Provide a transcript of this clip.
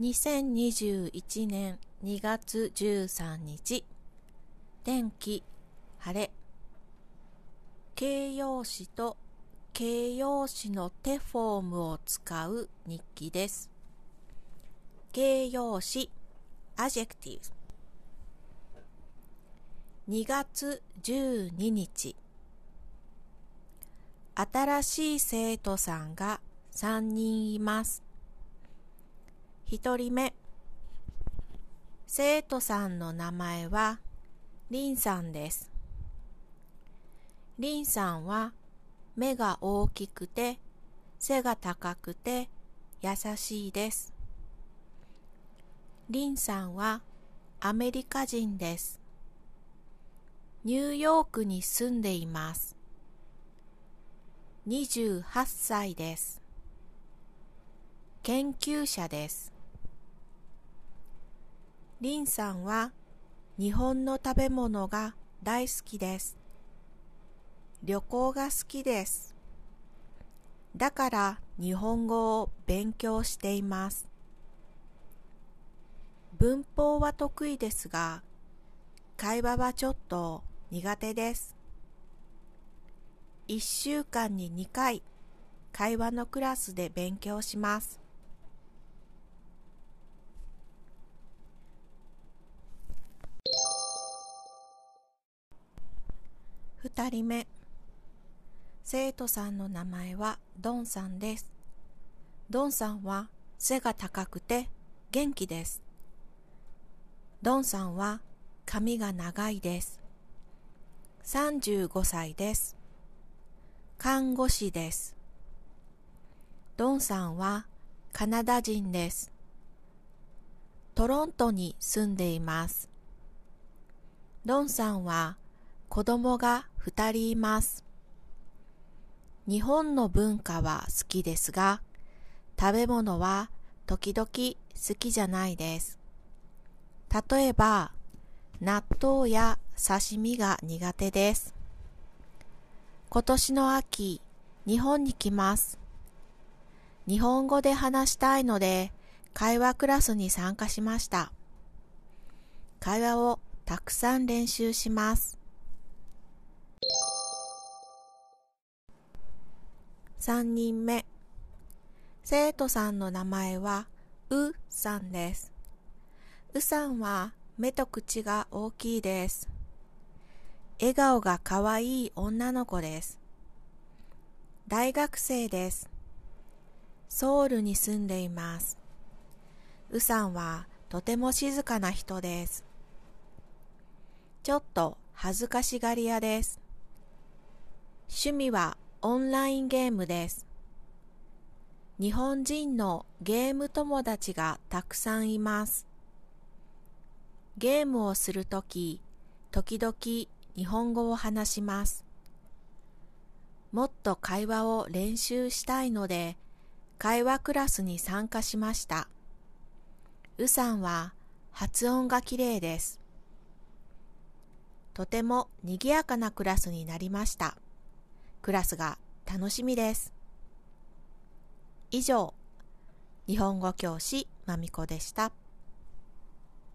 2021年2月13日天気晴れ。形容詞と形容詞の手フォームを使う日記です。形容詞 adjective 2月12日新しい生徒さんが3人います。1人目。生徒さんの名前はリンさんです。リンさんは目が大きくて背が高くて優しいです。リンさんはアメリカ人です。ニューヨークに住んでいます。28歳です。研究者です。リンさんは日本の食べ物が大好きです。旅行が好きです。だから日本語を勉強しています。文法は得意ですが、会話はちょっと苦手です。1週間に2回、会話のクラスで勉強します。2人目。生徒さんの名前はドンさんです。ドンさんは背が高くて元気です。ドンさんは髪が長いです。35歳です。看護師です。ドンさんはカナダ人です。トロントに住んでいます。ドンさんは子供が2人います。日本の文化は好きですが、食べ物は時々好きじゃないです。例えば、納豆や刺身が苦手です。今年の秋、日本に来ます。日本語で話したいので、会話クラスに参加しました。会話をたくさん練習します。3人目。生徒さんの名前はうさんです。うさんは目と口が大きいです。笑顔がかわいい女の子です。大学生です。ソウルに住んでいます。うさんはとても静かな人です。ちょっと恥ずかしがり屋です。趣味はオンラインゲームです。日本人のゲーム友達がたくさんいます。ゲームをするとき、時々日本語を話します。もっと会話を練習したいので、会話クラスに参加しました。うさんは発音がきれいです。とても賑やかなクラスになりました。クラスが楽しみです。以上、日本語教師まみこでした。